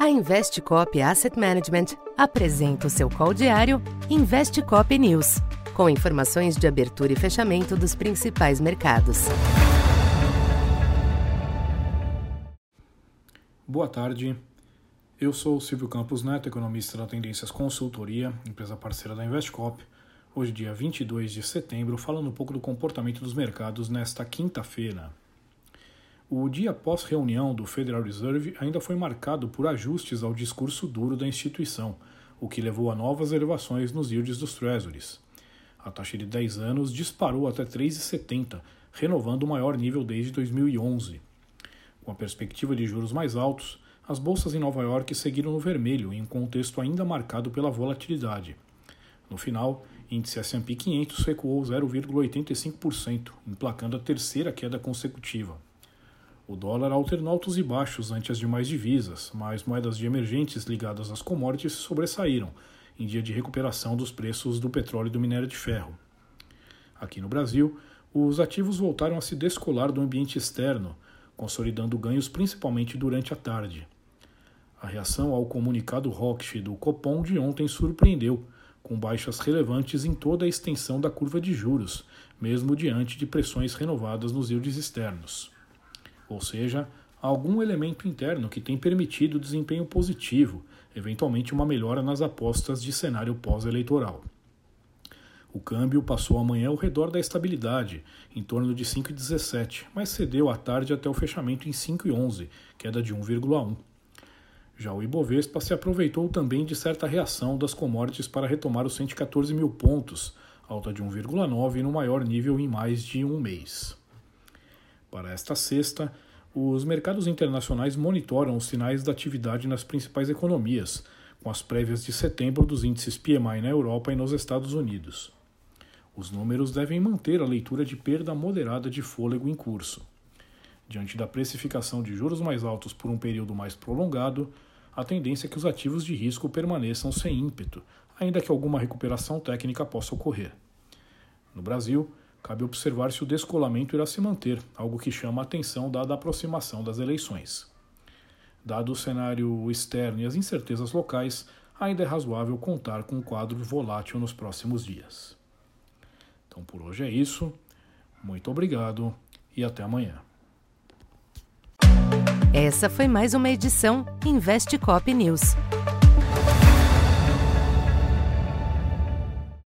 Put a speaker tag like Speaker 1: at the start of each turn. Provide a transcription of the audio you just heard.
Speaker 1: A Investcop Asset Management apresenta o seu call diário Investcop News, com informações de abertura e fechamento dos principais mercados.
Speaker 2: Boa tarde. Eu sou o Silvio Campos Neto, economista da Tendências Consultoria, empresa parceira da Investcop. Hoje, dia 22 de setembro, falando um pouco do comportamento dos mercados nesta quinta-feira. O dia pós-reunião do Federal Reserve ainda foi marcado por ajustes ao discurso duro da instituição, o que levou a novas elevações nos yields dos Treasuries. A taxa de 10 anos disparou até 3,70, renovando o maior nível desde 2011. Com a perspectiva de juros mais altos, as bolsas em Nova York seguiram no vermelho em um contexto ainda marcado pela volatilidade. No final, índice S&P 500 recuou 0,85%, emplacando a terceira queda consecutiva. O dólar alternou altos e baixos ante as demais divisas, mas moedas de emergentes ligadas às commodities sobressaíram, em dia de recuperação dos preços do petróleo e do minério de ferro. Aqui no Brasil, os ativos voltaram a se descolar do ambiente externo, consolidando ganhos principalmente durante a tarde. A reação ao comunicado Roche do Copom de ontem surpreendeu, com baixas relevantes em toda a extensão da curva de juros, mesmo diante de pressões renovadas nos yields externos ou seja, algum elemento interno que tem permitido desempenho positivo, eventualmente uma melhora nas apostas de cenário pós-eleitoral. O câmbio passou amanhã ao redor da estabilidade, em torno de 5,17, mas cedeu à tarde até o fechamento em 5,11, queda de 1,1. Já o Ibovespa se aproveitou também de certa reação das commodities para retomar os 114 mil pontos, alta de 1,9 no maior nível em mais de um mês. Para esta sexta, os mercados internacionais monitoram os sinais da atividade nas principais economias, com as prévias de setembro dos índices PMI na Europa e nos Estados Unidos. Os números devem manter a leitura de perda moderada de fôlego em curso. Diante da precificação de juros mais altos por um período mais prolongado, a tendência é que os ativos de risco permaneçam sem ímpeto, ainda que alguma recuperação técnica possa ocorrer. No Brasil, cabe observar se o descolamento irá se manter, algo que chama a atenção dada a aproximação das eleições. Dado o cenário externo e as incertezas locais, ainda é razoável contar com um quadro volátil nos próximos dias. Então por hoje é isso. Muito obrigado e até amanhã.
Speaker 1: Essa foi mais uma edição Investe Cop News.